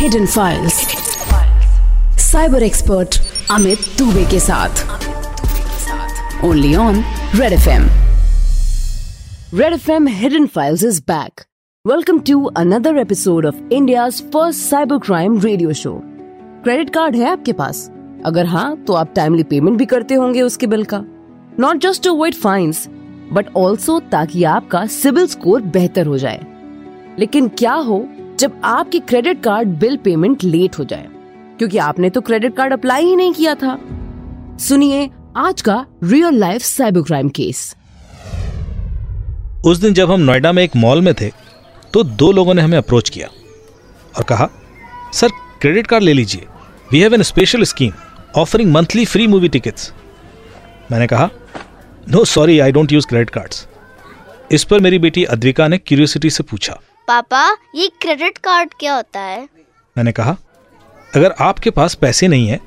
Hidden files cyber expert Amit Dubey के साथ. Only on Red F M Red F M hidden files is back welcome to another episode of India first cyber crime radio show credit card है आपके पास? अगर हाँ तो आप timely payment भी करते होंगे उसके बिल का. Not just to avoid fines but also ताकि आपका सिविल स्कोर बेहतर हो जाए. लेकिन क्या हो? जब आपकी credit card bill payment late हो जाए, क्योंकि आपने तो क्रेडिट कार्ड अप्लाई ही नहीं किया था। सुनिए आज का real life cyber crime case उस दिन जब हम नोएडा में एक मॉल में थे तो दो लोगों ने हमें अप्रोच किया और कहा, सर, क्रेडिट कार्ड ले लीजिए। We have an special scheme offering monthly free movie tickets मैंने कहा no sorry I don't use credit cards इस पर मेरी बेटी अद्विका ने क्यूरियोसिटी से पूछा। पापा ये क्रेडिट कार्ड क्या होता है? मैंने कहा अगर आपके पास पैसे नहीं है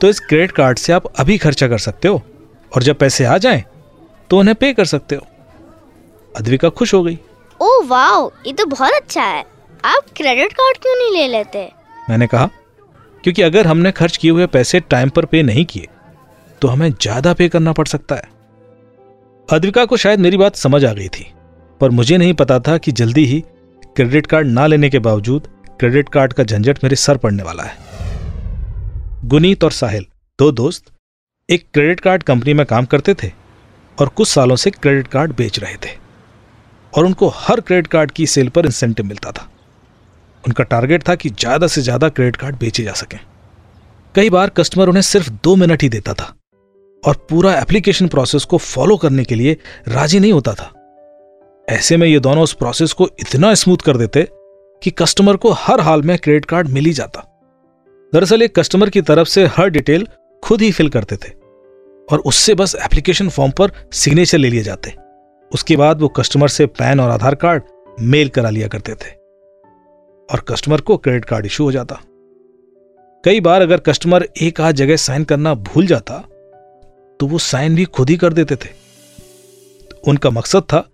तो इस क्रेडिट कार्ड से आप अभी खर्चा कर सकते हो और जब पैसे आ जाएँ तो उन्हें पे कर सकते हो। अद्विका खुश हो गई। ओह वाओ ये तो बहुत अच्छा है। आप क्रेडिट कार्ड क्यों नहीं ले लेते? मैंने कहा क्योंकि अगर हमने खर्च किए हुए पैसे टाइम पर पे नहीं किए तो हमें ज़्यादा पे करना पड़ सकता है। अद्विका को शायद मेरी बात समझ आ गई थी पर मुझे नहीं पता था कि जल्दी ही क्रेडिट कार्ड ना लेने के बावजूद क्रेडिट कार्ड का झंझट मेरे सर पड़ने वाला है। गुनीत और साहिल, दो दोस्त, एक क्रेडिट कार्ड कंपनी में काम करते थे और कुछ सालों से क्रेडिट कार्ड बेच रहे थे और उनको हर क्रेडिट कार्ड की सेल पर इंसेंटिव मिलता था। उनका टारगेट था कि ज़्यादा से ज़्यादा क्रेडिट कार्ड बेचे जा सकें। कई बार कस्टमर उन्हें सिर्फ़ दो मिनट ही देता था और पूरा एप्लीकेशन प्रोसेस को फॉलो करने के लिए राज़ी नहीं होता था। ऐसे में ये दोनों उस प्रोसेस को इतना स्मूथ कर देते कि कस्टमर को हर हाल में क्रेडिट कार्ड मिल ही जाता। दरअसल एक कस्टमर की तरफ़ से हर डिटेल खुद ही फिल करते थे और उससे बस एप्लीकेशन फॉर्म पर सिग्नेचर ले लिए जाते। उसके बाद वो कस्टमर से पैन और आधार कार्ड मेल करा लिया करते थे और कस्टमर को क्रेडिट कार्ड इशू हो जाता। कई बार अगर कस्टमर एक आध जगह साइन करना भूल जाता तो वो साइन भी खुद ही कर देते थे। उनका मकसद था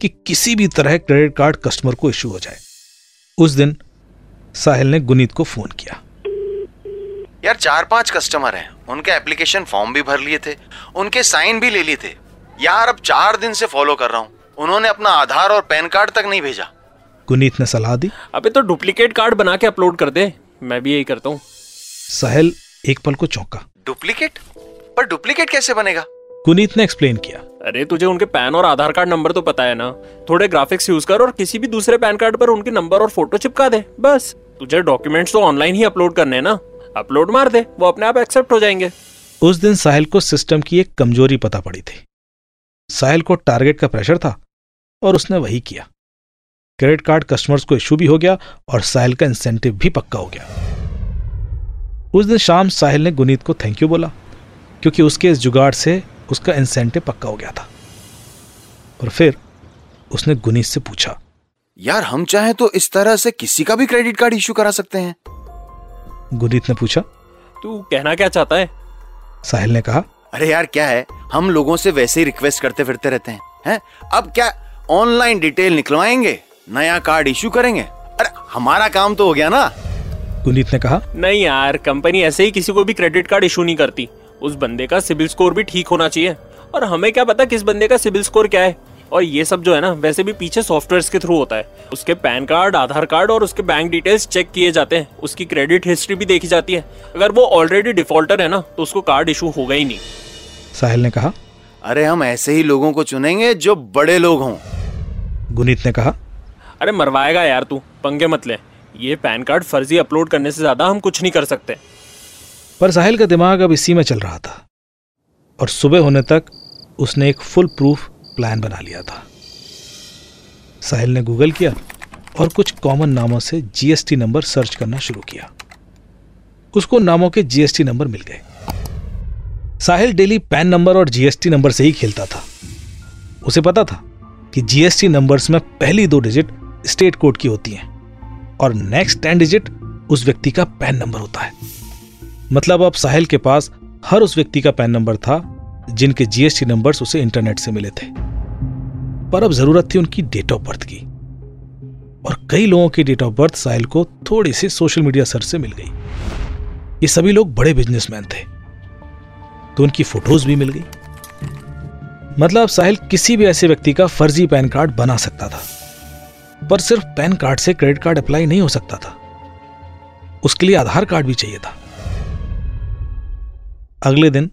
कि किसी भी तरह क्रेडिट कार्ड कस्टमर को इशू हो जाए। उस दिन साहिल ने गुनीत को फ़ोन किया। यार चार पाँच कस्टमर हैं। उनके एप्लीकेशन फॉर्म भी भर लिए थे। उनके साइन भी ले लिए थे। यार अब चार दिन से फॉलो कर रहा हूँ। उन्होंने अपना आधार और पैन कार्ड तक नहीं भेजा। गुनीत ने सलाह दी। अबे तो डुप्लीकेट कार्ड बना के अपलोड कर दे। मैं भी यही करता हूँ। साहिल एक पल को चौंका। डुप्लीकेट? पर डुप्लीकेट कैसे बनेगा? गुनीत ने एक्सप्लेन किया। अरे तुझे उनके पैन और आधार कार्ड नंबर तो पता है ना। थोड़े ग्राफिक्स यूज़ कर और किसी भी दूसरे पैन कार्ड पर उनके नंबर और फ़ोटो चिपका दे बस। तुझे डॉक्यूमेंट्स तो ऑनलाइन ही अपलोड करने हैं ना। अपलोड मार दे वो अपने आप एक्सेप्ट हो जाएँगे। उस दिन साहिल को सिस्टम की एक कमज़ोरी पता पड़ी थी। साहिल को टारगेट का प्रेशर था और उसने वही किया। क्रेडिट कार्ड कस्टमर्स को इशू भी हो गया और साहिल का इंसेंटिव भी पक्का हो गया। उस दिन शाम साहिल ने गुनीत को थैंक यू बोला क्योंकि उसके इस जुगाड़ से उसका इंसेंटिव पक्का हो गया था। और फिर उसने गुनीत से पूछा यार हम चाहें तो इस तरह से किसी का भी क्रेडिट कार्ड इशू करा सकते हैं। गुनीत ने पूछा तू कहना क्या चाहता है? साहिल ने कहा अरे यार क्या है? हम लोगों से वैसे ही रिक्वेस्ट करते फिरते रहते हैं हैं? अब क्या ऑनलाइन डिटेल निकलवाएँगे? नया कार्ड इशू करेंगे? अरे हमारा काम तो हो गया ना। गुनीत ने कहा नहीं यार कंपनी ऐसे ही किसी को भी क्रेडिट कार्ड इशू नहीं करती। उस बंदे का सिबिल स्कोर भी ठीक होना चाहिए। और हमें क्या पता किस बंदे का सिबिल स्कोर क्या है। और ये सब जो है ना वैसे भी पीछे सॉफ्टवेयर के थ्रू होता है। उसके पैन कार्ड आधार कार्ड और उसके बैंक डिटेल्स चेक किए जाते हैं। उसकी क्रेडिट हिस्ट्री भी देखी जाती है। अगर वो ऑलरेडी डिफॉल्टर है ना तो उसको कार्ड इशू होगा ही नहीं। साहिल ने कहा अरे हम ऐसे ही लोगों को चुनेंगे जो बड़े लोग हों। गुनीत ने कहा अरे मरवाएगा यार तू पंगे मत ले। ये पैन कार्ड फर्जी अपलोड करने से ज़्यादा हम कुछ नहीं कर सकते। पर साहिल का दिमाग अब इसी में चल रहा था। और सुबह होने तक उसने एक फुल प्रूफ प्लान बना लिया था। साहिल ने गूगल किया और कुछ कॉमन नामों से जीएसटी नंबर सर्च करना शुरू किया। उसको नामों के जीएसटी नंबर मिल गए। साहिल डेली पैन नंबर और जीएसटी नंबर से ही खेलता था। उसे पता था कि जीएसटी नंबर्स में पहली दो डिजिट स्टेट कोड की होती हैं और नेक्स्ट टेन डिजिट उस व्यक्ति का पैन नंबर होता है। मतलब अब साहिल के पास हर उस व्यक्ति का पैन नंबर था, जिनके जीएसटी नंबर्स उसे इंटरनेट से मिले थे। पर अब ज़रूरत थी उनकी डेट ऑफ़ बर्थ की। और कई लोगों की डेट ऑफ़ बर्थ साहिल को थोड़ी सी सोशल मीडिया सर्च से मिल गई। ये सभी लोग बड़े बिजनेसमैन थे। तो उनकी फ़ोटोज़ भी मिल गई। मतलब साहिल किसी भी ऐसे व्यक्ति का फर्जी पैन कार्ड बना सकता था। पर सिर्फ़ पैन कार्ड से क्रेडिट कार्ड अप्लाई नहीं हो सकता था। उसके लिए आधार कार्ड भी चाहिए था। अगले दिन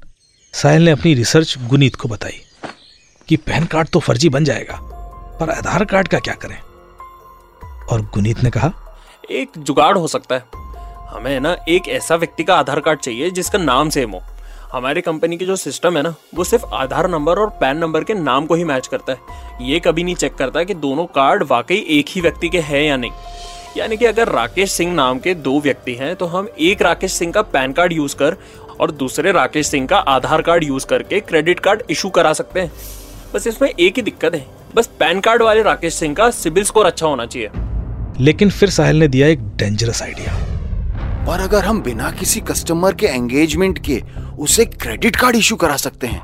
साहिल ने अपनी रिसर्च गुनीत को बताई कि पैन कार्ड तो फर्जी बन जाएगा, पर आधार कार्ड का क्या करें? और गुनीत ने कहा, एक जुगाड़ हो सकता है। हमें ना एक ऐसा व्यक्ति का आधार कार्ड चाहिए जिसका नाम सेम हो। हमारे कंपनी की जो सिस्टम है ना, वो सिर्फ़ आधार नंबर और पैन नंबर के नाम को ही मैच करता है। ये कभी नहीं चेक करता कि दोनों कार्ड वाकई एक ही व्यक्ति के हैं या नहीं। यानी कि अगर राकेश सिंह नाम के दो व्यक्ति हैं तो हम एक राकेश सिंह का पैन कार्ड यूज़ कर और दूसरे राकेश सिंह का आधार कार्ड यूज़ करके क्रेडिट कार्ड इशू करा सकते हैं। बस इसमें एक ही दिक्कत है। बस पैन कार्ड वाले राकेश सिंह का सिबिल स्कोर अच्छा होना चाहिए। लेकिन फिर साहिल ने दिया एक डेंजरस आइडिया पर अगर हम बिना किसी कस्टमर के एंगेजमेंट के उसे क्रेडिट कार्ड इशू करा सकते हैं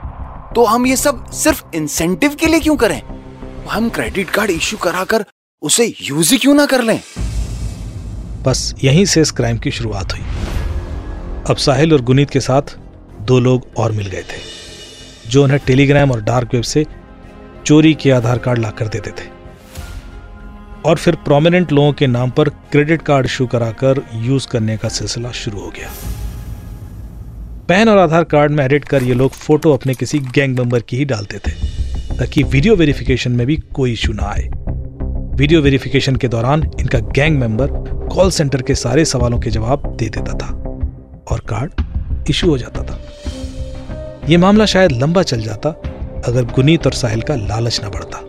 तो हम ये सब सिर्फ़ इंसेंटिव के लिए क्यों करें? हम क्रेडिट कार्ड इशू कराकर उसे यूज़ ही क्यों ना कर लें? बस यहीं से इस क्राइम की शुरुआत हुई। अब साहिल और गुनीत के साथ दो लोग और मिल गए थे, जो उन्हें टेलीग्राम और डार्क वेब से चोरी के आधार कार्ड लाकर देते थे। और फिर प्रोमिनेंट लोगों के नाम पर क्रेडिट कार्ड इशू कराकर यूज़ करने का सिलसिला शुरू हो गया। पैन और आधार कार्ड में एडिट कर ये लोग फ़ोटो अपने किसी गैंग मेंबर की ही डालते थे, ताकि वीडियो वेरिफिकेशन में भी कोई इशू ना आए। वीडियो वेरिफिकेशन के दौरान इनका गैंग मेंबर कॉल सेंटर के सारे सवालों के जवाब दे देता था। और कार्ड इशू हो जाता था। यह मामला शायद लंबा चल जाता, अगर गुनीत और साहिल का लालच ना बढ़ता।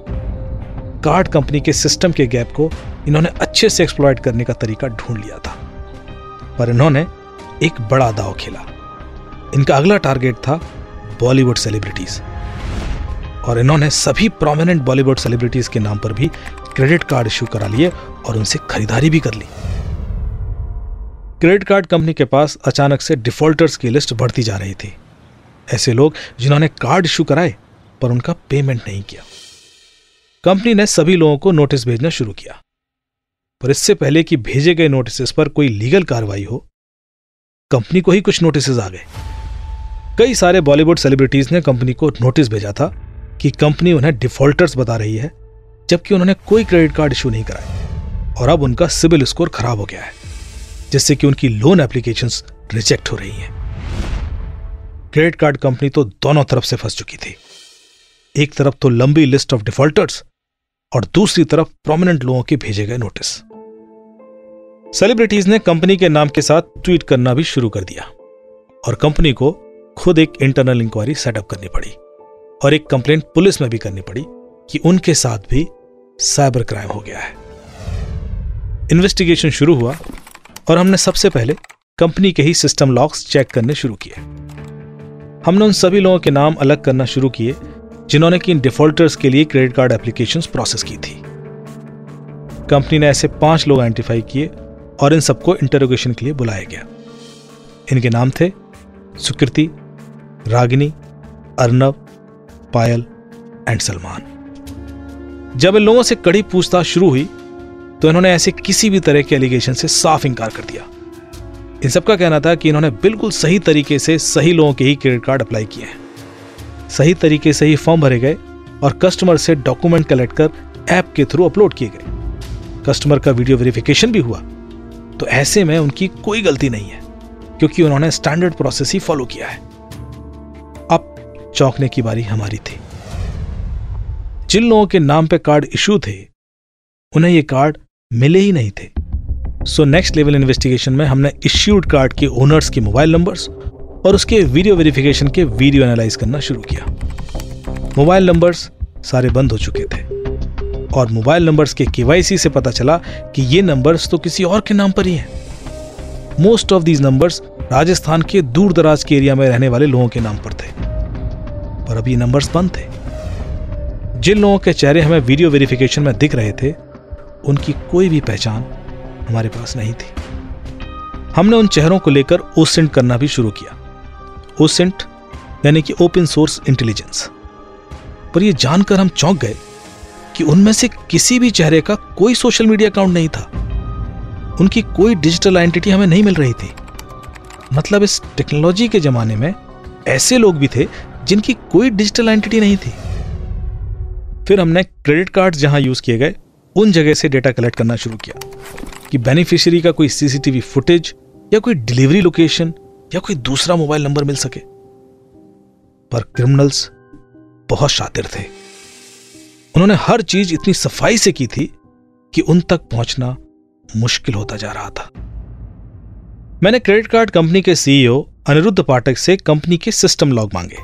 कार्ड कंपनी के सिस्टम के गैप को इन्होंने अच्छे से एक्सप्लॉयट करने का तरीका ढूंढ लिया था। पर इन्होंने एक बड़ा दाव खेला। इनका अगला टारगेट था बॉलीवुड सेलिब्रिटीज और इन्होंने सभी प्रोमिनेंट बॉलीवुड सेलिब्रिटीज के नाम पर भी क्रेडिट कार्ड इशू करा लिए और उनसे खरीदारी भी कर ली। क्रेडिट कार्ड कंपनी के पास अचानक से डिफॉल्टर्स की लिस्ट बढ़ती जा रही थी। ऐसे लोग जिन्होंने कार्ड इशू कराए, पर उनका पेमेंट नहीं किया। कंपनी ने सभी लोगों को नोटिस भेजना शुरू किया। पर इससे पहले कि भेजे गए नोटिस पर कोई लीगल कार्रवाई हो, कंपनी को ही कुछ नोटिस आ गए। कई सारे बॉलीवुड सेलिब्रिटीज ने कंपनी को नोटिस भेजा था कि कंपनी उन्हें डिफॉल्टर्स बता रही है, जबकि उन्होंने कोई क्रेडिट कार्ड इशू नहीं कराया, और अब उनका सिविल स्कोर खराब हो गया है। जिससे कि उनकी लोन एप्लीकेशन रिजेक्ट हो रही हैं। क्रेडिट कार्ड कंपनी तो दोनों तरफ़ से फंस चुकी थी। एक तरफ़ तो लंबी लिस्ट ऑफ़ डिफॉल्टर्स और दूसरी तरफ़ प्रोमिनेंट लोगों के भेजे गए नोटिस सेलिब्रिटीज ने कंपनी के नाम के साथ ट्वीट करना भी शुरू कर दिया और कंपनी को खुद एक इंटरनल इंक्वायरी सेटअप करनी पड़ी और एक कंप्लेंट पुलिस में भी करनी पड़ी कि उनके साथ भी साइबर क्राइम हो गया है। इन्वेस्टिगेशन शुरू हुआ और हमने सबसे पहले कंपनी के ही सिस्टम लॉक्स चेक करने शुरू किए। हमने उन सभी लोगों के नाम अलग करना शुरू किए, जिन्होंने कि इन डिफॉल्टर्स के लिए क्रेडिट कार्ड एप्लीकेशन प्रोसेस की थी। कंपनी ने ऐसे पाँच लोग आइडेंटिफाई किए और इन सबको इंटरोगेशन के लिए बुलाया गया। इनके नाम थे सुकृति, रागिनी अर्नव पायल एंड सलमान। जब इन लोगों से कड़ी पूछताछ शुरू हुई तो इन्होंने ऐसे किसी भी तरह के एलिगेशन से साफ़ इंकार कर दिया। इन सबका कहना था कि इन्होंने बिल्कुल सही तरीके से सही लोगों के ही क्रेडिट कार्ड अप्लाई किए हैं। सही तरीके से ही फॉर्म भरे गए और कस्टमर से डॉक्यूमेंट कलेक्ट कर ऐप के थ्रू अपलोड किए गए। कस्टमर का वीडियो वेरिफिकेशन भी हुआ। तो ऐसे में उनकी कोई गलती नहीं है, क्योंकि उन्होंने स्टैंडर्ड प्रोसेस ही फॉलो किया है। अब चौंकने की बारी हमारी थी। जिन लोगों के नाम पे कार्ड इशू थे, उन्हें ये कार्ड मिले ही नहीं थे। सो नेक्स्ट लेवल इन्वेस्टिगेशन में हमने इश्यूड कार्ड के ओनर्स के मोबाइल नंबर्स और उसके वीडियो वेरिफिकेशन के वीडियो एनालाइज करना शुरू किया। मोबाइल नंबर्स सारे बंद हो चुके थे और मोबाइल नंबर्स के केवाईसी से पता चला कि ये नंबर्स तो किसी और के नाम पर ही हैं। Most of these numbers Rajasthan के दूर दराज के एरिया में रहने वाले लोगों के नाम पर थे। पर अब ये नंबर्स बंद थे। जिन लोगों के चेहरे हमें वीडियो वेरिफिकेशन में दिख रहे थे उनकी कोई भी पहचान हमारे पास नहीं थी। हमने उन चेहरों को लेकर ओसेंट करना भी शुरू किया। ओसेंट यानी कि ओपन सोर्स इंटेलिजेंस। पर यह जानकर हम चौंक गए कि उनमें से किसी भी चेहरे का कोई सोशल मीडिया अकाउंट नहीं था। उनकी कोई डिजिटल आइडेंटिटी हमें नहीं मिल रही थी। मतलब इस टेक्नोलॉजी के जमाने में ऐसे लोग भी थे जिनकी कोई डिजिटल आइडेंटिटी नहीं थी। फिर हमने क्रेडिट कार्ड जहाँ यूज़ किए गए उन जगह से डेटा कलेक्ट करना शुरू किया कि बेनिफिशियरी का कोई सीसीटीवी फुटेज या कोई डिलीवरी लोकेशन या कोई दूसरा मोबाइल नंबर मिल सके। पर क्रिमिनल्स बहुत शातिर थे। उन्होंने हर चीज़ इतनी सफ़ाई से की थी कि उन तक पहुँचना मुश्किल होता जा रहा था। मैंने क्रेडिट कार्ड कंपनी के सीईओ अनिरुद्ध पाठक से कंपनी के सिस्टम लॉग मांगे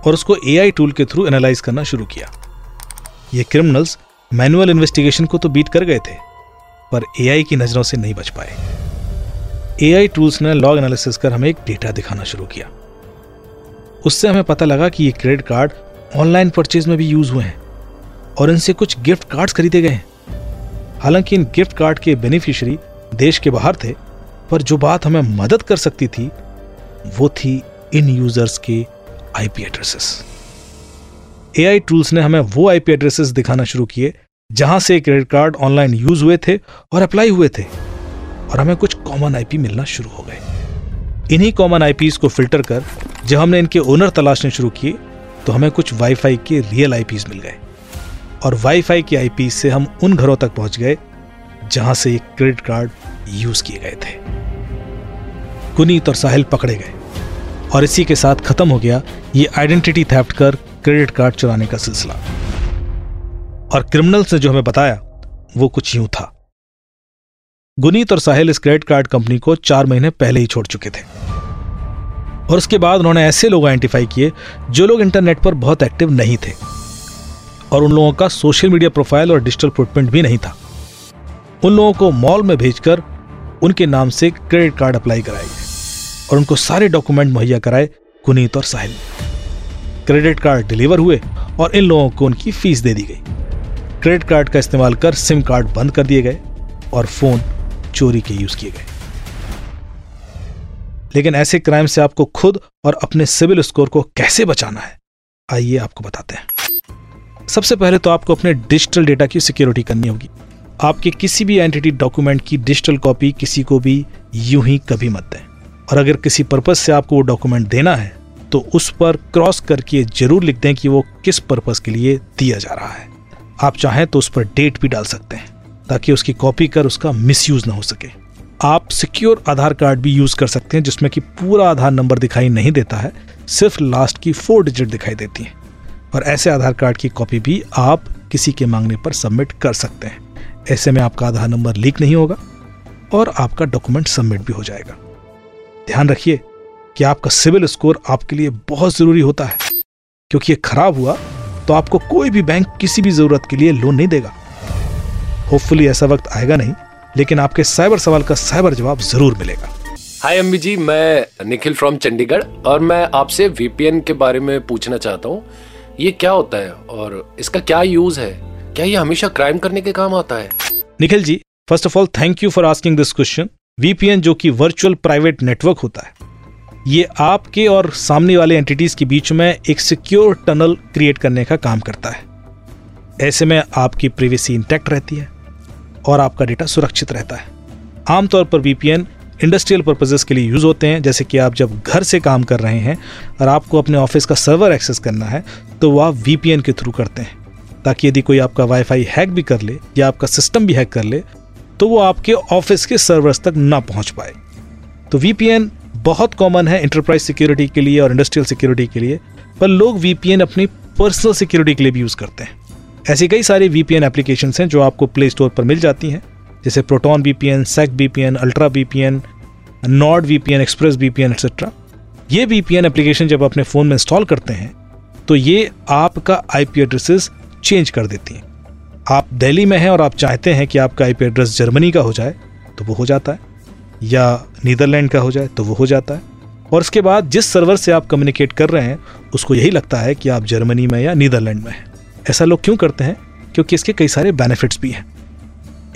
और उसको एआई टूल के थ्रू एनालाइज करना शुरू किया। ये क्रिमिनल्स मैनुअल इन्वेस्टिगेशन को तो बीट कर गए थे, पर एआई की नज़रों से नहीं बच पाए। एआई टूल्स ने लॉग एनालिसिस कर हमें एक डेटा दिखाना शुरू किया। उससे हमें पता लगा कि ये क्रेडिट कार्ड ऑनलाइन परचेज में भी यूज़ हुए हैं और इनसे कुछ गिफ्ट कार्ड्स खरीदे गए हैं। हालाँकि इन गिफ्ट कार्ड के बेनिफिशियरी देश के बाहर थे, पर जो बात हमें मदद कर सकती थी, वो थी इन यूज़र्स के आईपी एड्रेसेस एआई टूल्स ने हमें वो आईपी एड्रेसेस दिखाना शुरू किए, जहाँ से क्रेडिट कार्ड ऑनलाइन यूज़ हुए थे और अप्लाई हुए थे। और हमें कुछ कॉमन आईपी मिलना शुरू हो गए। इन्हीं कॉमन आईपीज को फ़िल्टर कर, जब हमने इनके ओनर तलाशने शुरू किए तो हमें कुछ वाईफाई के रियल आईपीज मिल गए। और वाईफाई के आईपी से हम उन घरों तक पहुँच गए, जहाँ से ये क्रेडिट कार्ड यूज़ किए गए थे। कुनीत और साहिल पकड़े गए। और इसी के साथ खत्म हो गया ये आइडेंटिटी थेफ्ट कर क्रेडिट कार्ड चुराने का सिलसिला। और क्रिमिनल्स ने जो हमें बताया, वो कुछ यूँ था। गुनीत और साहिल इस क्रेडिट कार्ड कंपनी को चार महीने पहले ही छोड़ चुके थे। और उसके बाद उन्होंने ऐसे लोग आइडेंटिफाई किए, जो लोग इंटरनेट पर बहुत एक्टिव नहीं थे। और उन लोगों का सोशल मीडिया प्रोफ़ाइल और डिजिटल फुटप्रिंट भी नहीं था। उन लोगों को मॉल में भेजकर उनके नाम से क्रेडिट कार्ड अप्लाई कराए और उनको सारे डॉक्यूमेंट मुहैया कराए गुनीत और साहिल। क्रेडिट कार्ड डिलीवर हुए और इन लोगों को उनकी फ़ीस दे दी गई। क्रेडिट कार्ड का इस्तेमाल कर सिम कार्ड बंद कर दिए गए और फ़ोन चोरी के यूज़ किए गए। लेकिन ऐसे क्राइम से आपको खुद और अपने सिविल स्कोर को कैसे बचाना है, आइए आपको बताते हैं। सबसे पहले तो आपको अपने डिजिटल डेटा की सिक्योरिटी करनी होगी। आपके किसी भी एंटिटी डॉक्यूमेंट की डिजिटल कॉपी किसी को भी यूँ ही कभी मत दें। और अगर किसी पर्पज से आपको वो डॉक्यूमेंट देना है तो उस पर क्रॉस करके ज़रूर लिख दें कि वो किस पर्पज के लिए दिया जा रहा है। आप चाहें तो उस पर डेट भी डाल सकते हैं, ताकि उसकी कॉपी कर उसका मिसयूज ना हो सके। आप सिक्योर आधार कार्ड भी यूज़ कर सकते हैं, जिसमें कि पूरा आधार नंबर दिखाई नहीं देता है, सिर्फ़ लास्ट की फोर डिजिट दिखाई देती है। और ऐसे आधार कार्ड की कॉपी भी आप किसी के मांगने पर सबमिट कर सकते हैं। ऐसे में आपका आधार नंबर लीक नहीं होगा और आपका डॉक्यूमेंट सबमिट भी हो जाएगा। ध्यान रखिए कि आपका सिविल स्कोर आपके लिए बहुत ज़रूरी होता है। क्योंकि ये खराब हुआ तो आपको कोई भी बैंक किसी भी ज़रूरत के लिए लोन नहीं देगा। होपफुली ऐसा वक्त आएगा नहीं लेकिन आपके साइबर सवाल का साइबर जवाब ज़रूर मिलेगा। हाय अम्बी जी मैं निखिल फ्रॉम चंडीगढ़ और मैं आपसे वीपीएन के बारे में पूछना चाहता हूँ। ये क्या होता है और इसका क्या यूज़ है? क्या ये हमेशा क्राइम करने के काम आता है? Nikhil ji first of all thank you for asking this question VPN जो कि वर्चुअल प्राइवेट नेटवर्क होता है ये आपके और सामने वाले एंटिटीज के बीच में एक सिक्योर टनल क्रिएट करने का काम करता है। ऐसे में आपकी प्रिवेसी इंटैक्ट रहती है और आपका डेटा सुरक्षित रहता है। आमतौर पर वीपीएन इंडस्ट्रियल पर्पजेस के लिए यूज़ होते हैं, जैसे कि आप जब घर से काम कर रहे हैं और आपको अपने ऑफ़िस का सर्वर एक्सेस करना है तो वह आप वीपीएन के थ्रू करते हैं। ताकि यदि कोई आपका वाईफाई हैक भी कर ले या आपका सिस्टम भी हैक कर ले तो वो आपके ऑफ़िस के सर्वर्स तक ना पहुँच पाए। तो वीपीएन बहुत कॉमन है इंटरप्राइज सिक्योरिटी के लिए और इंडस्ट्रियल सिक्योरिटी के लिए, पर लोग वीपीएन अपनी पर्सनल सिक्योरिटी के लिए भी यूज़ करते हैं। ऐसी कई सारी वीपीएन एप्लीकेशन हैं जो आपको प्ले स्टोर पर मिल जाती हैं, जैसे Proton VPN sec VPN Ultra VPN Nord VPN Express VPN etcetera ये वीपीएन एप्लीकेशन जब अपने फ़ोन में इंस्टॉल करते हैं तो ये आपका आईपी एड्रेसेस चेंज कर देती हैं। आप दिल्ली में हैं और आप चाहते हैं कि आपका आईपी एड्रेस जर्मनी का हो जाए तो वो हो जाता है। या नीदरलैंड का हो जाए तो वो हो जाता है। और इसके बाद जिस सर्वर से आप कम्युनिकेट कर रहे हैं, उसको यही लगता है कि आप जर्मनी में या नीदरलैंड में हैं। ऐसा लोग क्यों करते हैं? क्योंकि इसके कई सारे बेनिफिट्स भी हैं।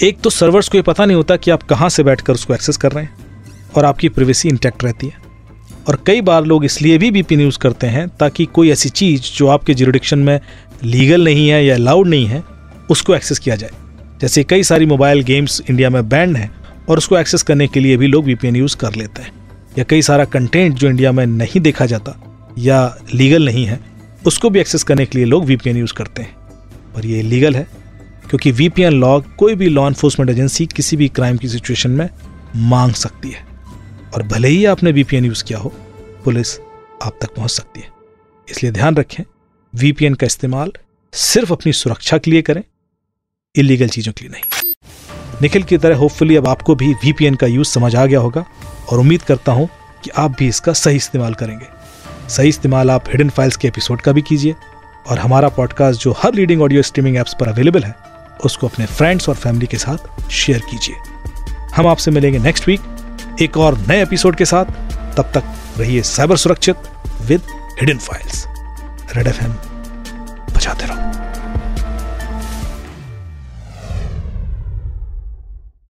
एक तो सर्वर्स को ये पता नहीं होता कि आप कहाँ से बैठकर उसको एक्सेस कर रहे हैं, और आपकी प्रिवेसी इंटैक्ट रहती है। और कई बार लोग इसलिए भी वीपीएन यूज़ करते हैं ताकि कोई ऐसी चीज़ जो आपके जुरिडिक्शन में लीगल नहीं है या अलाउड नहीं है, उसको एक्सेस किया जाए। जैसे कई सारी मोबाइल गेम्स इंडिया में बैंड हैं और उसको एक्सेस करने के लिए भी लोग वीपीएन यूज़ कर लेते हैं। या कई सारा कंटेंट जो इंडिया में नहीं देखा जाता या लीगल नहीं है, उसको भी एक्सेस करने के लिए लोग वीपीएन यूज़ करते हैं। पर ये लीगल है, क्योंकि वीपीएन लॉग कोई भी लॉ इन्फोर्समेंट एजेंसी किसी भी क्राइम की सिचुएशन में मांग सकती है। और भले ही आपने वीपीएन यूज़ किया हो, पुलिस आप तक पहुँच सकती है। इसलिए ध्यान रखें वीपीएन का इस्तेमाल सिर्फ़ अपनी सुरक्षा के लिए करें इलीगल चीज़ों के लिए नहीं। निखिल की तरह होपफुली अब आपको भी वीपीएन का यूज़ समझ आ गया होगा और उम्मीद करता हूँ कि आप भी इसका सही इस्तेमाल करेंगे। सही इस्तेमाल आप हिडन फाइल्स के एपिसोड का भी कीजिए और हमारा पॉडकास्ट जो हर लीडिंग ऑडियो स्ट्रीमिंग एप्स पर अवेलेबल है, उसको अपने फ्रेंड्स और फैमिली के साथ शेयर कीजिए। हम आपसे मिलेंगे नेक्स्ट वीक एक और नए एपिसोड के साथ। तब तक रहिए साइबर सुरक्षित with hidden files Red FM बचाते रहो।